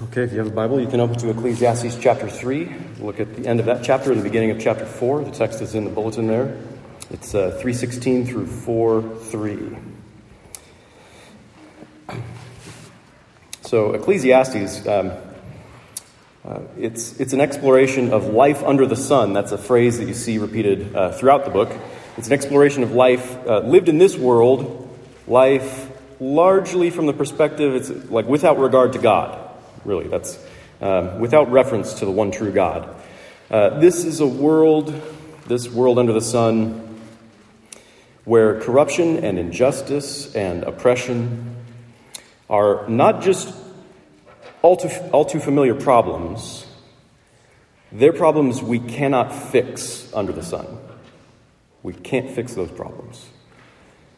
Okay, if you have a Bible, you can open to Ecclesiastes chapter 3. Look at the end of that chapter and the beginning of chapter 4. The text is in the bulletin there. It's uh, 316 through 4 3. So, Ecclesiastes, um, uh, it's, it's an exploration of life under the sun. That's a phrase that you see repeated uh, throughout the book. It's an exploration of life uh, lived in this world, life largely from the perspective, it's like without regard to God really. That's um, without reference to the one true God. Uh, this is a world, this world under the sun, where corruption and injustice and oppression are not just all too, all too familiar problems, they're problems we cannot fix under the sun. We can't fix those problems.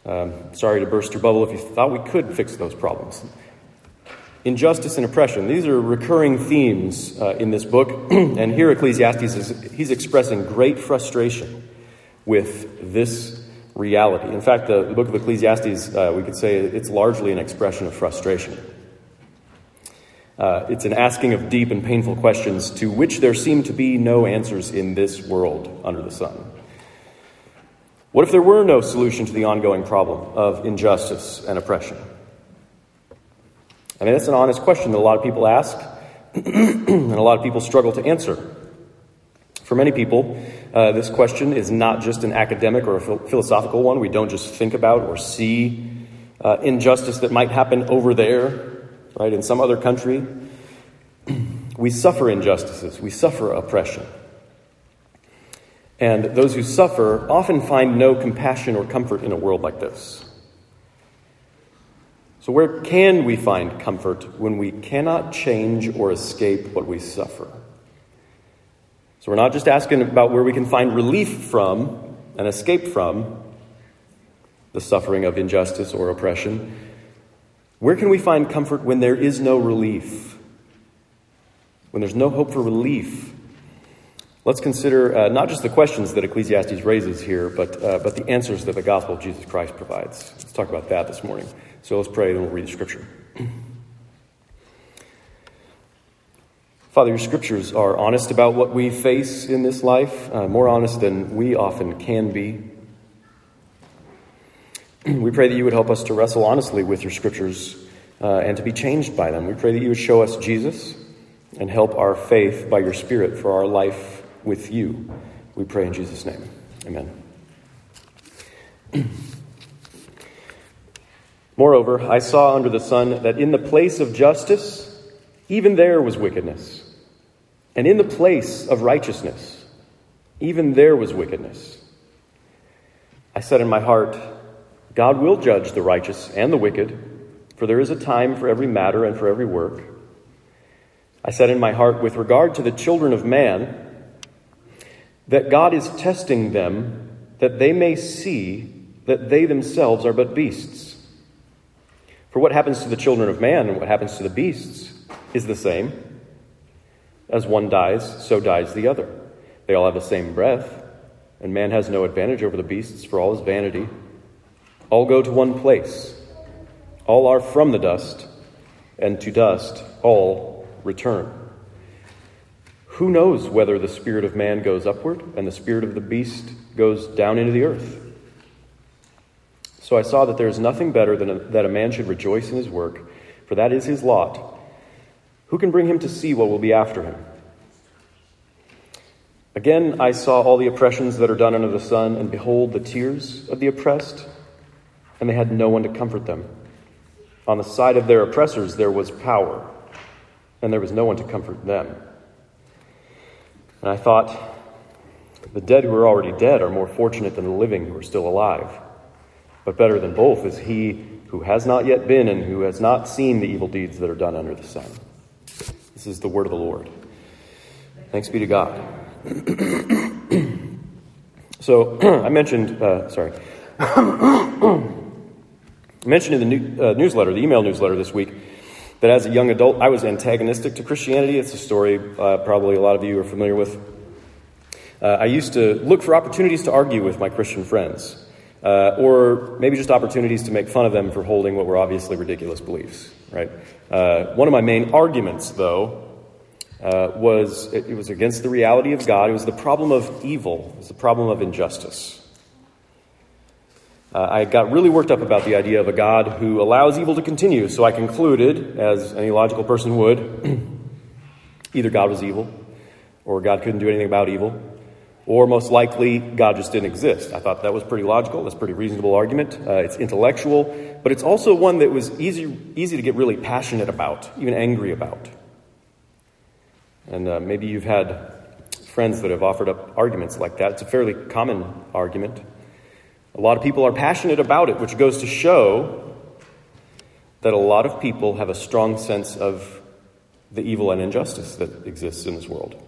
Um, sorry to burst your bubble if you thought we could fix those problems injustice and oppression. These are recurring themes uh, in this book. and here, Ecclesiastes is he's expressing great frustration with this reality. In fact, the, the book of Ecclesiastes, uh, we could say it's largely an expression of frustration. Uh, it's an asking of deep and painful questions to which there seem to be no answers in this world under the sun. What if there were no solution to the ongoing problem of injustice and oppression? I mean, that's an honest question that a lot of people ask, and a lot of people struggle to answer. For many people, uh, this question is not just an academic or a philosophical one. We don't just think about or see uh, injustice that might happen over there, right, in some other country. we suffer injustices, we suffer oppression. And those who suffer often find no compassion or comfort in a world like this. So, where can we find comfort when we cannot change or escape what we suffer? So, we're not just asking about where we can find relief from and escape from the suffering of injustice or oppression. Where can we find comfort when there is no relief? When there's no hope for relief? Let's consider uh, not just the questions that Ecclesiastes raises here, but, uh, but the answers that the gospel of Jesus Christ provides. Let's talk about that this morning. So let's pray, and we'll read the scripture. Father, your scriptures are honest about what we face in this life, uh, more honest than we often can be. we pray that you would help us to wrestle honestly with your scriptures uh, and to be changed by them. We pray that you would show us Jesus and help our faith by your Spirit for our life with you. We pray in Jesus' name. Amen. Moreover, I saw under the sun that in the place of justice, even there was wickedness. And in the place of righteousness, even there was wickedness. I said in my heart, God will judge the righteous and the wicked, for there is a time for every matter and for every work. I said in my heart, with regard to the children of man, that God is testing them, that they may see that they themselves are but beasts. For what happens to the children of man and what happens to the beasts is the same. As one dies, so dies the other. They all have the same breath, and man has no advantage over the beasts for all his vanity. All go to one place. All are from the dust, and to dust all return. Who knows whether the spirit of man goes upward and the spirit of the beast goes down into the earth? So I saw that there is nothing better than a, that a man should rejoice in his work, for that is his lot. Who can bring him to see what will be after him? Again, I saw all the oppressions that are done under the sun, and behold, the tears of the oppressed, and they had no one to comfort them. On the side of their oppressors there was power, and there was no one to comfort them. And I thought, the dead who are already dead are more fortunate than the living who are still alive. But better than both is he who has not yet been and who has not seen the evil deeds that are done under the sun. This is the word of the Lord. Thanks be to God. so I mentioned, uh, sorry, I mentioned in the new, uh, newsletter, the email newsletter this week, that as a young adult I was antagonistic to Christianity. It's a story uh, probably a lot of you are familiar with. Uh, I used to look for opportunities to argue with my Christian friends. Uh, or maybe just opportunities to make fun of them for holding what were obviously ridiculous beliefs, right? Uh, one of my main arguments, though, uh, was it, it was against the reality of God. It was the problem of evil. It was the problem of injustice. Uh, I got really worked up about the idea of a God who allows evil to continue, so I concluded, as any logical person would, either God was evil, or God couldn't do anything about evil, or most likely God just didn't exist. I thought that was pretty logical. That's a pretty reasonable argument. Uh, it's intellectual, but it's also one that was easy, easy to get really passionate about, even angry about. And uh, maybe you've had friends that have offered up arguments like that. It's a fairly common argument. A lot of people are passionate about it, which goes to show that a lot of people have a strong sense of the evil and injustice that exists in this world.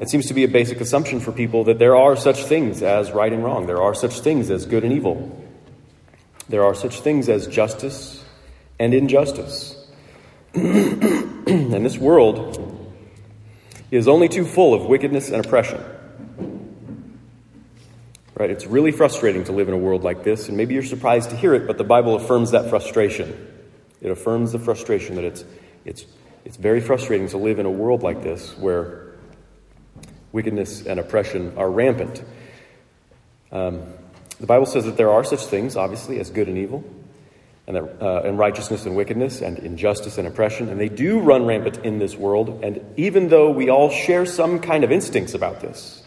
It seems to be a basic assumption for people that there are such things as right and wrong, there are such things as good and evil, there are such things as justice and injustice. and this world is only too full of wickedness and oppression. Right? It's really frustrating to live in a world like this, and maybe you're surprised to hear it, but the Bible affirms that frustration. It affirms the frustration that it's, it's, it's very frustrating to live in a world like this where wickedness and oppression are rampant. Um, the Bible says that there are such things, obviously, as good and evil, and, that, uh, and righteousness and wickedness, and injustice and oppression, and they do run rampant in this world. And even though we all share some kind of instincts about this,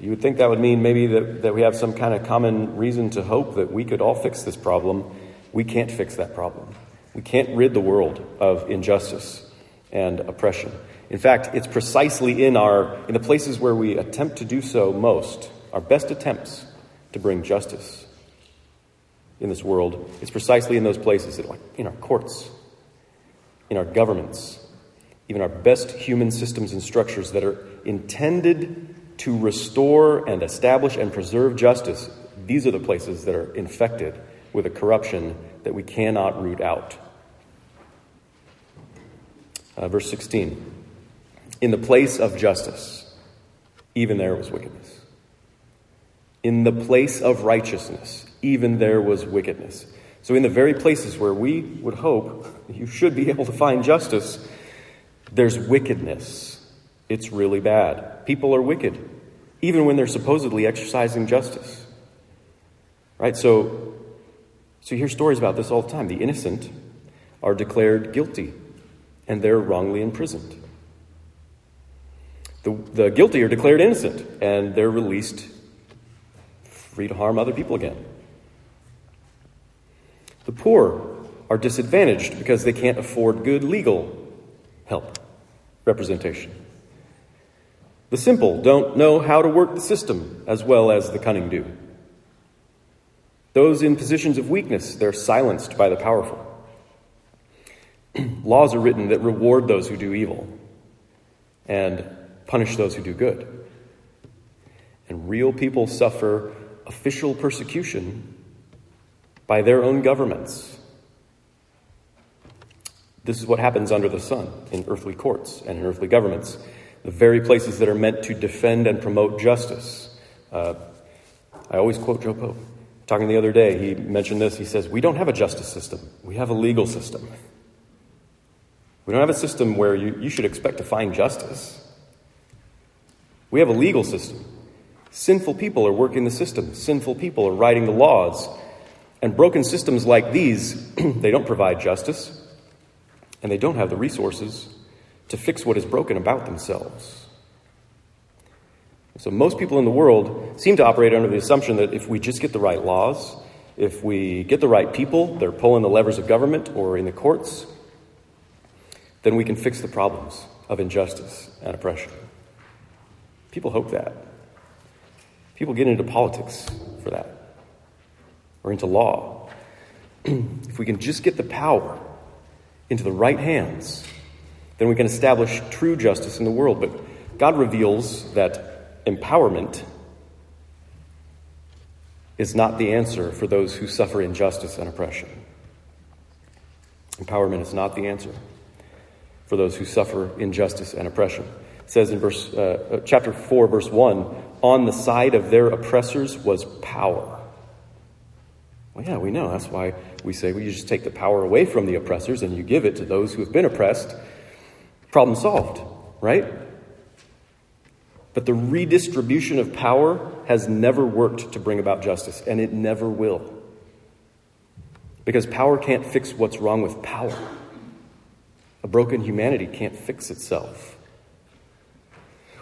you would think that would mean maybe that, that we have some kind of common reason to hope that we could all fix this problem. We can't fix that problem. We can't rid the world of injustice and oppression. In fact, it's precisely in our in the places where we attempt to do so most, our best attempts to bring justice in this world, it's precisely in those places, like in our courts, in our governments, even our best human systems and structures that are intended to restore and establish and preserve justice, these are the places that are infected with a corruption that we cannot root out. Uh, verse 16 In the place of justice, even there was wickedness. In the place of righteousness, even there was wickedness. So, in the very places where we would hope you should be able to find justice, there's wickedness. It's really bad. People are wicked, even when they're supposedly exercising justice. Right? So, so you hear stories about this all the time. The innocent are declared guilty, and they're wrongly imprisoned. The, the guilty are declared innocent, and they're released free to harm other people again. The poor are disadvantaged because they can't afford good legal help, representation. The simple don't know how to work the system as well as the cunning do. Those in positions of weakness, they're silenced by the powerful. Laws are written that reward those who do evil and punish those who do good. And real people suffer official persecution by their own governments. This is what happens under the sun in earthly courts and in earthly governments the very places that are meant to defend and promote justice. Uh, I always quote Joe Pope. Talking the other day, he mentioned this. He says, We don't have a justice system, we have a legal system. We don't have a system where you, you should expect to find justice. We have a legal system. Sinful people are working the system, sinful people are writing the laws. And broken systems like these, they don't provide justice, and they don't have the resources to fix what is broken about themselves. So, most people in the world seem to operate under the assumption that if we just get the right laws, if we get the right people, they're pulling the levers of government or in the courts, then we can fix the problems of injustice and oppression. People hope that. People get into politics for that, or into law. if we can just get the power into the right hands, then we can establish true justice in the world. But God reveals that empowerment is not the answer for those who suffer injustice and oppression. Empowerment is not the answer for those who suffer injustice and oppression. It says in verse, uh, uh chapter 4, verse 1 on the side of their oppressors was power. Well, yeah, we know. That's why we say well, you just take the power away from the oppressors and you give it to those who have been oppressed. Problem solved, right? But the redistribution of power has never worked to bring about justice, and it never will. Because power can't fix what's wrong with power. A broken humanity can't fix itself.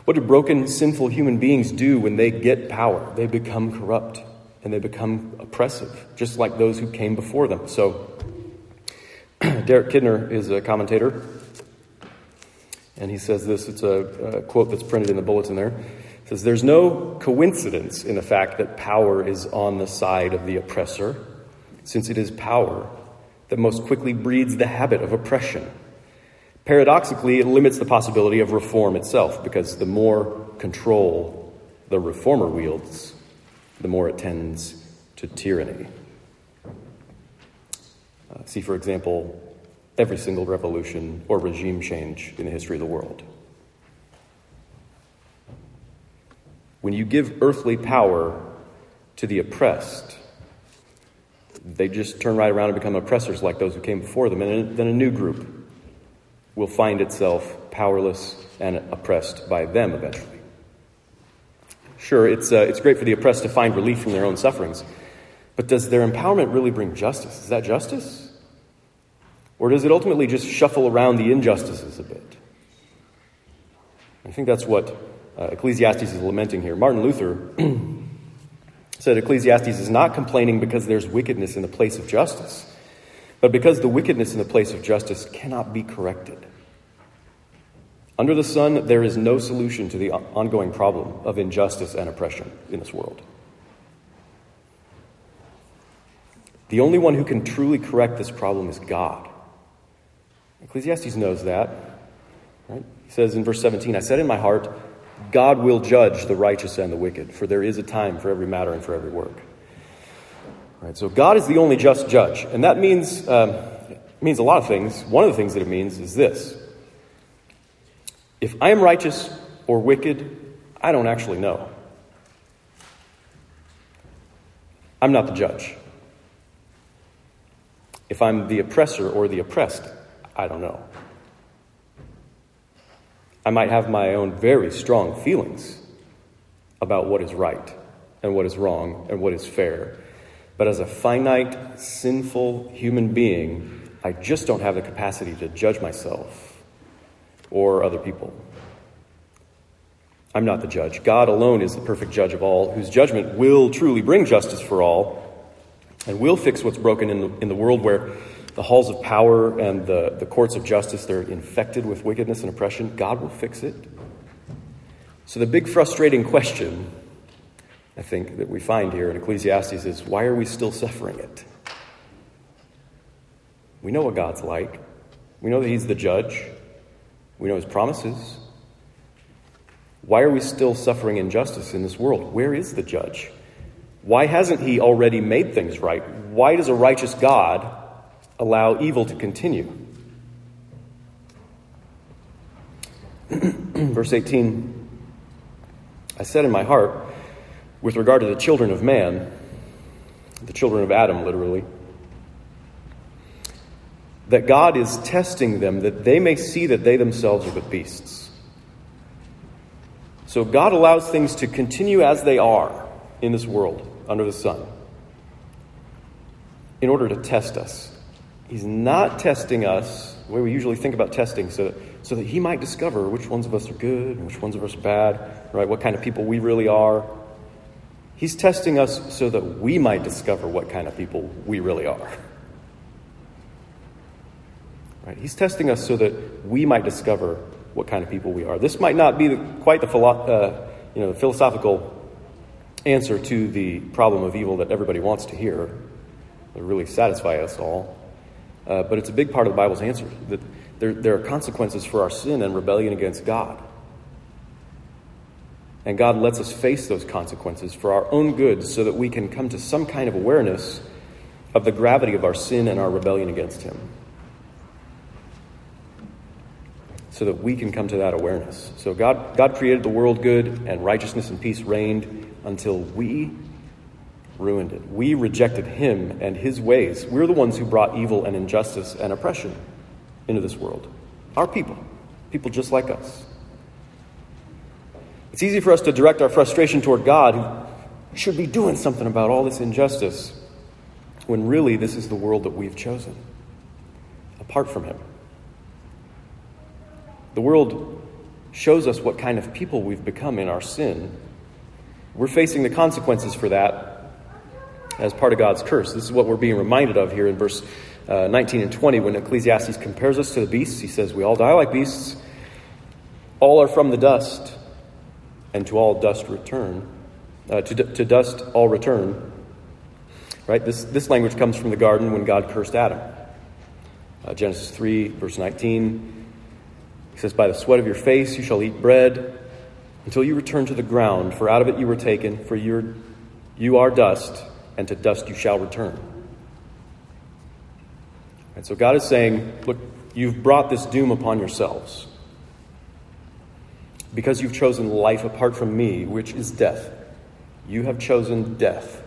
What do broken, sinful human beings do when they get power? They become corrupt and they become oppressive, just like those who came before them. So, Derek Kidner is a commentator, and he says this it's a, a quote that's printed in the bulletin there. It says, There's no coincidence in the fact that power is on the side of the oppressor, since it is power that most quickly breeds the habit of oppression. Paradoxically, it limits the possibility of reform itself, because the more control the reformer wields, the more it tends to tyranny. Uh, see, for example, every single revolution or regime change in the history of the world. When you give earthly power to the oppressed, they just turn right around and become oppressors like those who came before them. And then a new group will find itself powerless and oppressed by them eventually. Sure, it's, uh, it's great for the oppressed to find relief from their own sufferings, but does their empowerment really bring justice? Is that justice? Or does it ultimately just shuffle around the injustices a bit? I think that's what uh, Ecclesiastes is lamenting here. Martin Luther said Ecclesiastes is not complaining because there's wickedness in the place of justice, but because the wickedness in the place of justice cannot be corrected. Under the sun, there is no solution to the ongoing problem of injustice and oppression in this world. The only one who can truly correct this problem is God. Ecclesiastes knows that. Right? He says in verse 17, I said in my heart, God will judge the righteous and the wicked, for there is a time for every matter and for every work. Right, so God is the only just judge, and that means um, means a lot of things. One of the things that it means is this: if I am righteous or wicked, I don't actually know. I'm not the judge. If I'm the oppressor or the oppressed, I don't know. I might have my own very strong feelings about what is right and what is wrong and what is fair. But as a finite, sinful human being, I just don't have the capacity to judge myself or other people. I'm not the judge. God alone is the perfect judge of all, whose judgment will truly bring justice for all and will fix what's broken in the, in the world where the halls of power and the, the courts of justice, they're infected with wickedness and oppression. God will fix it. So the big frustrating question, I think, that we find here in Ecclesiastes is why are we still suffering it? We know what God's like. We know that He's the judge. We know his promises. Why are we still suffering injustice in this world? Where is the judge? Why hasn't he already made things right? Why does a righteous God allow evil to continue? Verse 18 I said in my heart, with regard to the children of man, the children of Adam, literally, that God is testing them that they may see that they themselves are but beasts. So God allows things to continue as they are in this world under the sun in order to test us. He's not testing us the way we usually think about testing so that, so that he might discover which ones of us are good and which ones of us are bad, right? What kind of people we really are. He's testing us so that we might discover what kind of people we really are. Right? He's testing us so that we might discover what kind of people we are. This might not be the, quite the, philo- uh, you know, philosophical answer to the problem of evil that everybody wants to hear, that really satisfy us all. Uh, but it's a big part of the Bible's answer that there, there are consequences for our sin and rebellion against God. And God lets us face those consequences for our own good so that we can come to some kind of awareness of the gravity of our sin and our rebellion against Him. So that we can come to that awareness. So God, God created the world good, and righteousness and peace reigned until we ruined it. We rejected Him and His ways. We're the ones who brought evil and injustice and oppression into this world. Our people, people just like us. It's easy for us to direct our frustration toward God, who should be doing something about all this injustice, when really this is the world that we've chosen, apart from Him. The world shows us what kind of people we've become in our sin. We're facing the consequences for that as part of God's curse. This is what we're being reminded of here in verse uh, 19 and 20 when Ecclesiastes compares us to the beasts. He says, We all die like beasts, all are from the dust, and to all dust return. Uh, to, to dust all return. Right? This, this language comes from the garden when God cursed Adam. Uh, Genesis 3, verse 19. He says, By the sweat of your face you shall eat bread until you return to the ground, for out of it you were taken, for you're, you are dust, and to dust you shall return. And so God is saying, Look, you've brought this doom upon yourselves because you've chosen life apart from me, which is death. You have chosen death.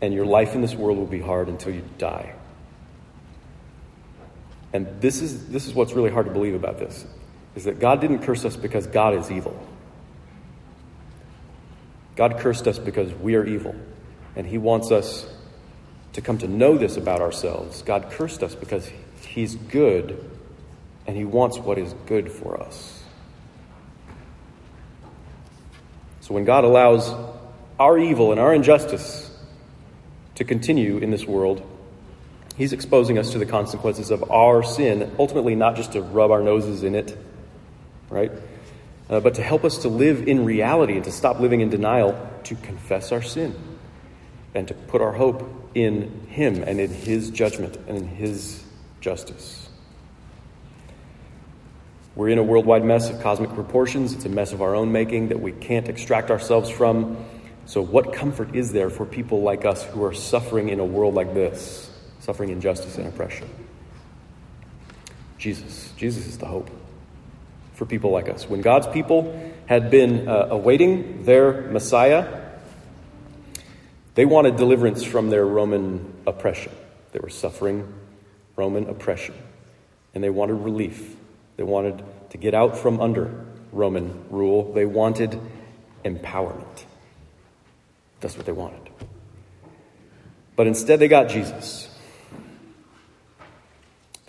And your life in this world will be hard until you die. And this is, this is what's really hard to believe about this, is that God didn't curse us because God is evil. God cursed us because we are evil, and He wants us to come to know this about ourselves. God cursed us because He's good, and He wants what is good for us. So when God allows our evil and our injustice to continue in this world, He's exposing us to the consequences of our sin, ultimately, not just to rub our noses in it, right? Uh, but to help us to live in reality and to stop living in denial, to confess our sin and to put our hope in Him and in His judgment and in His justice. We're in a worldwide mess of cosmic proportions. It's a mess of our own making that we can't extract ourselves from. So, what comfort is there for people like us who are suffering in a world like this? Suffering injustice and oppression. Jesus. Jesus is the hope for people like us. When God's people had been uh, awaiting their Messiah, they wanted deliverance from their Roman oppression. They were suffering Roman oppression, and they wanted relief. They wanted to get out from under Roman rule. They wanted empowerment. That's what they wanted. But instead, they got Jesus.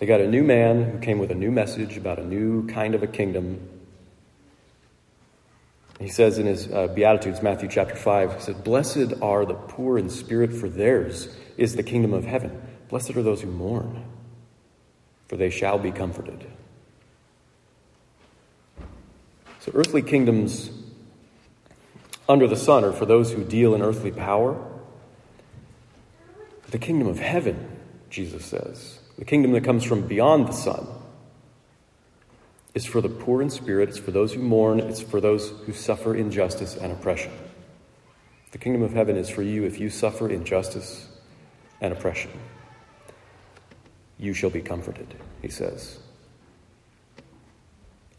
They got a new man who came with a new message about a new kind of a kingdom. He says in his uh, Beatitudes, Matthew chapter 5, he said, Blessed are the poor in spirit, for theirs is the kingdom of heaven. Blessed are those who mourn, for they shall be comforted. So, earthly kingdoms under the sun are for those who deal in earthly power. The kingdom of heaven, Jesus says, the kingdom that comes from beyond the sun is for the poor in spirit, it's for those who mourn, it's for those who suffer injustice and oppression. The kingdom of heaven is for you if you suffer injustice and oppression. You shall be comforted, he says.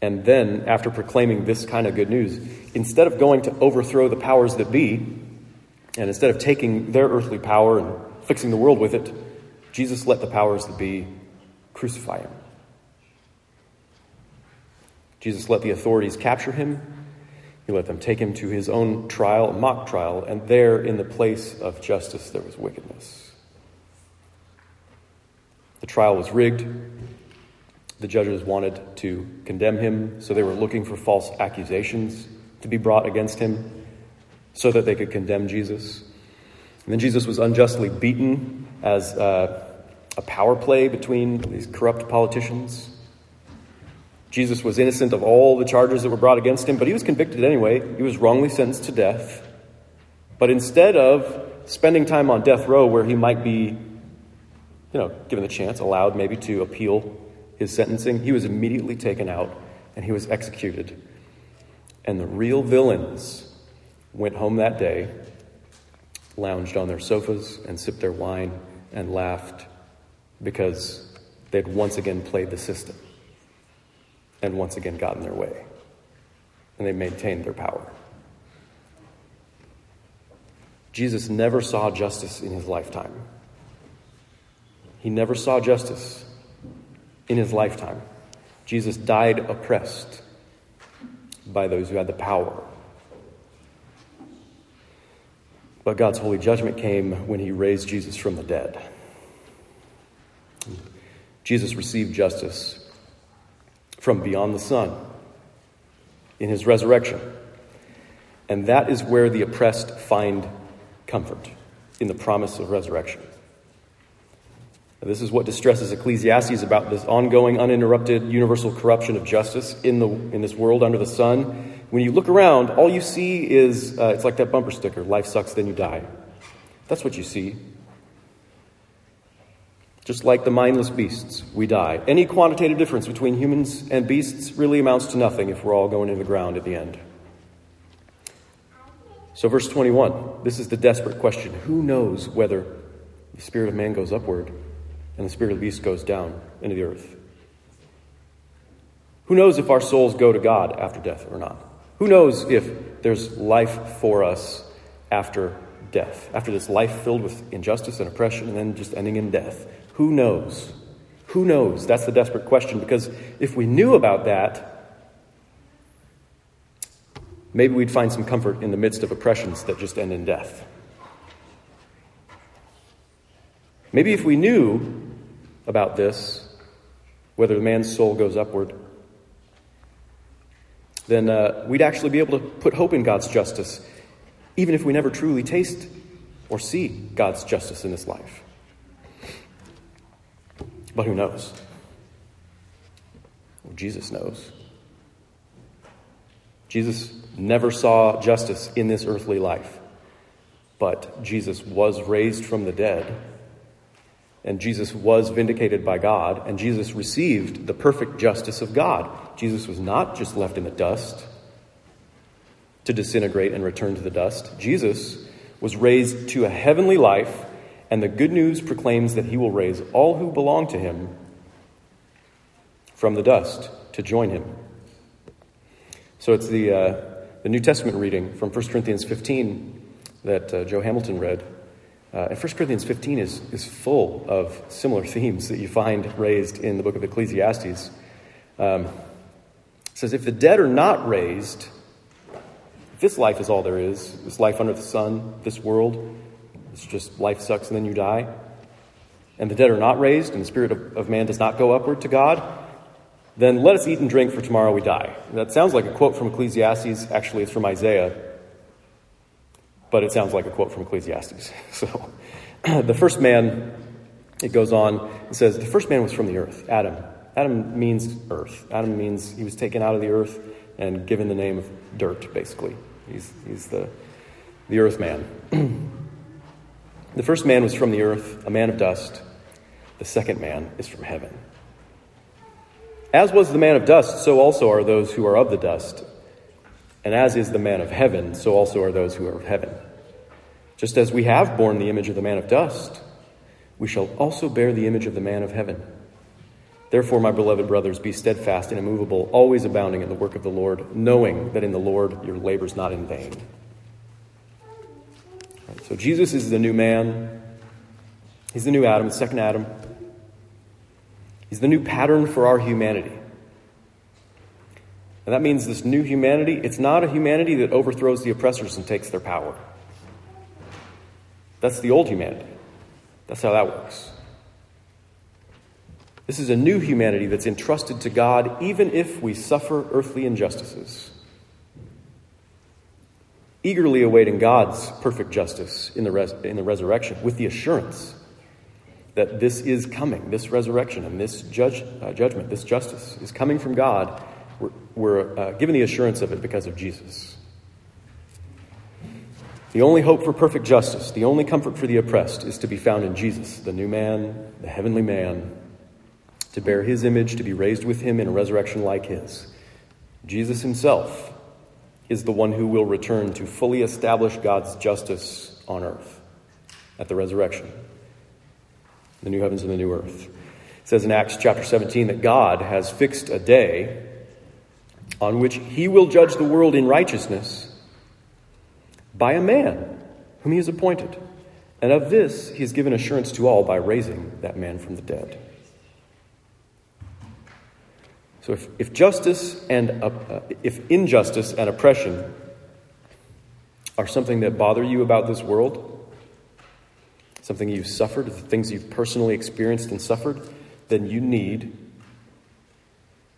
And then, after proclaiming this kind of good news, instead of going to overthrow the powers that be, and instead of taking their earthly power and fixing the world with it, Jesus let the powers that be crucify him. Jesus let the authorities capture him. He let them take him to his own trial, a mock trial, and there, in the place of justice, there was wickedness. The trial was rigged. The judges wanted to condemn him, so they were looking for false accusations to be brought against him so that they could condemn Jesus. And then Jesus was unjustly beaten as uh, a power play between these corrupt politicians. Jesus was innocent of all the charges that were brought against him, but he was convicted anyway. He was wrongly sentenced to death. But instead of spending time on death row where he might be, you know, given the chance, allowed maybe to appeal his sentencing, he was immediately taken out and he was executed. And the real villains went home that day lounged on their sofas and sipped their wine and laughed because they'd once again played the system. and once again gotten their way. And they maintained their power. Jesus never saw justice in his lifetime. He never saw justice in his lifetime. Jesus died oppressed by those who had the power. But God's holy judgment came when he raised Jesus from the dead. Jesus received justice from beyond the sun in his resurrection. And that is where the oppressed find comfort in the promise of resurrection. This is what distresses Ecclesiastes about this ongoing, uninterrupted, universal corruption of justice in, the, in this world under the sun. When you look around, all you see is uh, it's like that bumper sticker life sucks, then you die. That's what you see. Just like the mindless beasts, we die. Any quantitative difference between humans and beasts really amounts to nothing if we're all going into the ground at the end. So, verse 21 this is the desperate question Who knows whether the spirit of man goes upward and the spirit of the beast goes down into the earth? Who knows if our souls go to God after death or not? Who knows if there's life for us after death, after this life filled with injustice and oppression and then just ending in death? Who knows? Who knows? That's the desperate question because if we knew about that, maybe we'd find some comfort in the midst of oppressions that just end in death. Maybe if we knew about this, whether the man's soul goes upward, then uh, we'd actually be able to put hope in God's justice, even if we never truly taste or see God's justice in this life. But who knows? Well, Jesus knows. Jesus never saw justice in this earthly life, but Jesus was raised from the dead, and Jesus was vindicated by God, and Jesus received the perfect justice of God. Jesus was not just left in the dust to disintegrate and return to the dust. Jesus was raised to a heavenly life and the good news proclaims that he will raise all who belong to him from the dust to join him. So it's the, uh, the New Testament reading from 1 Corinthians 15 that uh, Joe Hamilton read. Uh, and 1 Corinthians 15 is, is full of similar themes that you find raised in the book of Ecclesiastes. Um, says, If the dead are not raised, if this life is all there is, this life under the sun, this world, it's just life sucks and then you die. And the dead are not raised, and the spirit of, of man does not go upward to God. Then let us eat and drink, for tomorrow we die. That sounds like a quote from Ecclesiastes. Actually, it's from Isaiah. But it sounds like a quote from Ecclesiastes. So the first man, it goes on, it says, the first man was from the earth, Adam. Adam means earth. Adam means he was taken out of the earth and given the name of dirt, basically. He's, he's the, the earth man. The first man was from the earth, a man of dust. The second man is from heaven. As was the man of dust, so also are those who are of the dust. And as is the man of heaven, so also are those who are of heaven. Just as we have borne the image of the man of dust, we shall also bear the image of the man of heaven. Therefore, my beloved brothers, be steadfast and immovable, always abounding in the work of the Lord, knowing that in the Lord your labor is not in vain. So Jesus is the new man. He's the new Adam, the second Adam. He's the new pattern for our humanity. And that means this new humanity, it's not a humanity that overthrows the oppressors and takes their power. That's the old humanity. That's how that works. This is a new humanity that's entrusted to God even if we suffer earthly injustices eagerly awaiting God's perfect justice in the, res- in the resurrection with the assurance that this is coming, this resurrection and this judge, uh, judgment, this justice is coming from God. We're, we're uh, given the assurance of it because of Jesus. The only hope for perfect justice, the only comfort for the oppressed, is to be found in Jesus, the new man, the heavenly man, to bear his image, to be raised with him in a resurrection like his. Jesus himself is the one who will return to fully establish God's justice on earth at the resurrection, the new heavens and the new earth. It says in Acts chapter 17 that God has fixed a day on which he will judge the world in righteousness by a man whom he has appointed. And of this he has given assurance to all by raising that man from the dead. So if, if justice and uh, if injustice and oppression are something that bother you about this world, something you've suffered, the things you've personally experienced and suffered, then you need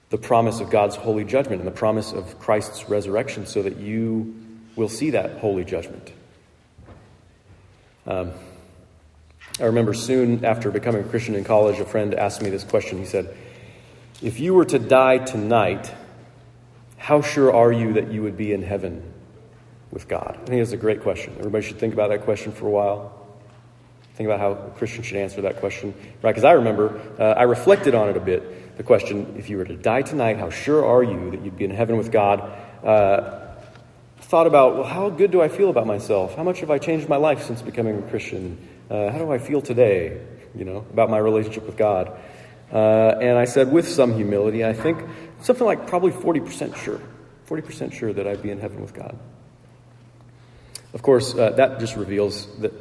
the promise of God's holy judgment and the promise of Christ's resurrection so that you will see that holy judgment. Um, I remember soon after becoming a Christian in college, a friend asked me this question. He said, If you were to die tonight, how sure are you that you would be in heaven with God? I think it's a great question. Everybody should think about that question for a while. Think about how a Christian should answer that question, right? Because I remember, uh, I reflected on it a bit. The question, if you were to die tonight, how sure are you that you'd be in heaven with God? Uh, thought about, well, how good do I feel about myself? How much have I changed my life since becoming a Christian? Uh, how do I feel today, you know, about my relationship with God? Uh, and I said, with some humility, I think something like probably 40% sure. 40% sure that I'd be in heaven with God. Of course, uh, that just reveals that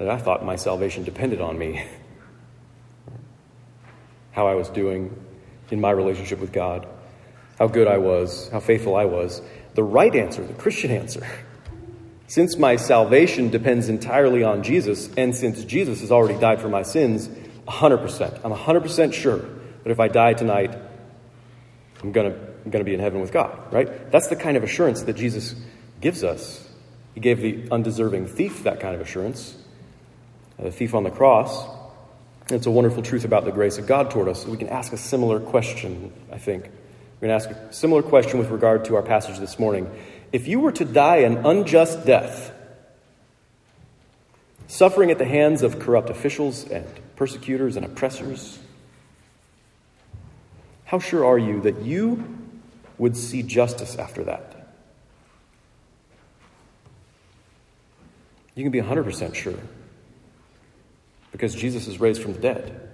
that I thought my salvation depended on me. how I was doing in my relationship with God, how good I was, how faithful I was. The right answer, the Christian answer, since my salvation depends entirely on Jesus, and since Jesus has already died for my sins, 100%. I'm 100% sure that if I die tonight, I'm going to I'm going to be in heaven with God, right? That's the kind of assurance that Jesus gives us. He gave the undeserving thief that kind of assurance uh, the thief on the cross. It's a wonderful truth about the grace of God toward us. We can ask a similar question, I think. We're going to ask a similar question with regard to our passage this morning. If you were to die an unjust death, suffering at the hands of corrupt officials and persecutors and oppressors, how sure are you that you would see justice after that? You can be 100% sure because Jesus is raised from the dead.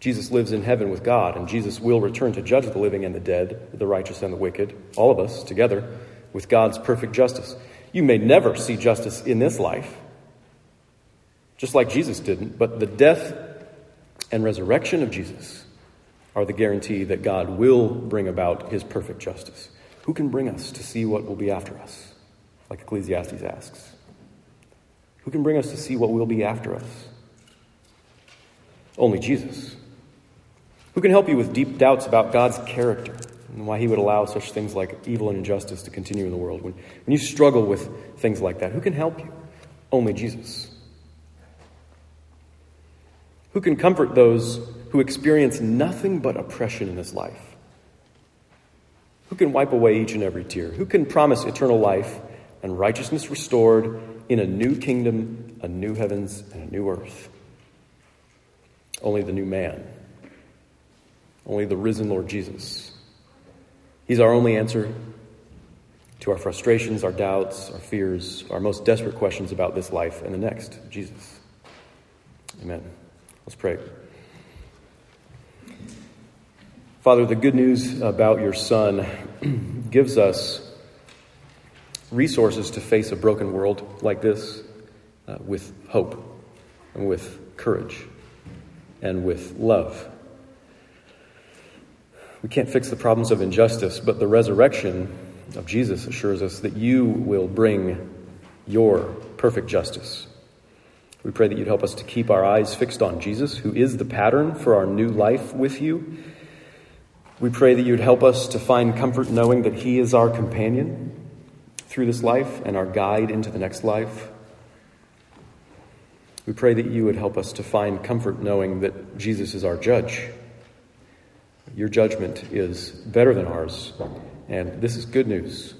Jesus lives in heaven with God, and Jesus will return to judge the living and the dead, the righteous and the wicked, all of us together, with God's perfect justice. You may never see justice in this life, just like Jesus didn't, but the death and resurrection of Jesus are the guarantee that God will bring about his perfect justice. Who can bring us to see what will be after us? Like Ecclesiastes asks. Who can bring us to see what will be after us? Only Jesus. Who can help you with deep doubts about God's character and why He would allow such things like evil and injustice to continue in the world? When, when you struggle with things like that, who can help you? Only Jesus. Who can comfort those who experience nothing but oppression in this life? Who can wipe away each and every tear? Who can promise eternal life and righteousness restored in a new kingdom, a new heavens, and a new earth. Only the new man. Only the risen Lord Jesus. He's our only answer to our frustrations, our doubts, our fears, our most desperate questions about this life and the next. Jesus. Amen. Let's pray. Father, the good news about your Son gives us resources to face a broken world like this uh, with hope and with courage and with love. We can't fix the problems of injustice, but the resurrection of Jesus assures us that you will bring your perfect justice. We pray that you'd help us to keep our eyes fixed on Jesus, who is the pattern for our new life with you. We pray that you'd help us to find comfort knowing that he is our companion through this life and our guide into the next life. We pray that you would help us to find comfort knowing that Jesus is our judge. Your judgment is better than ours, and this is good news.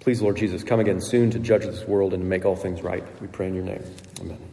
Please, Lord Jesus, come again soon to judge this world and to make all things right. We pray in your name. Amen.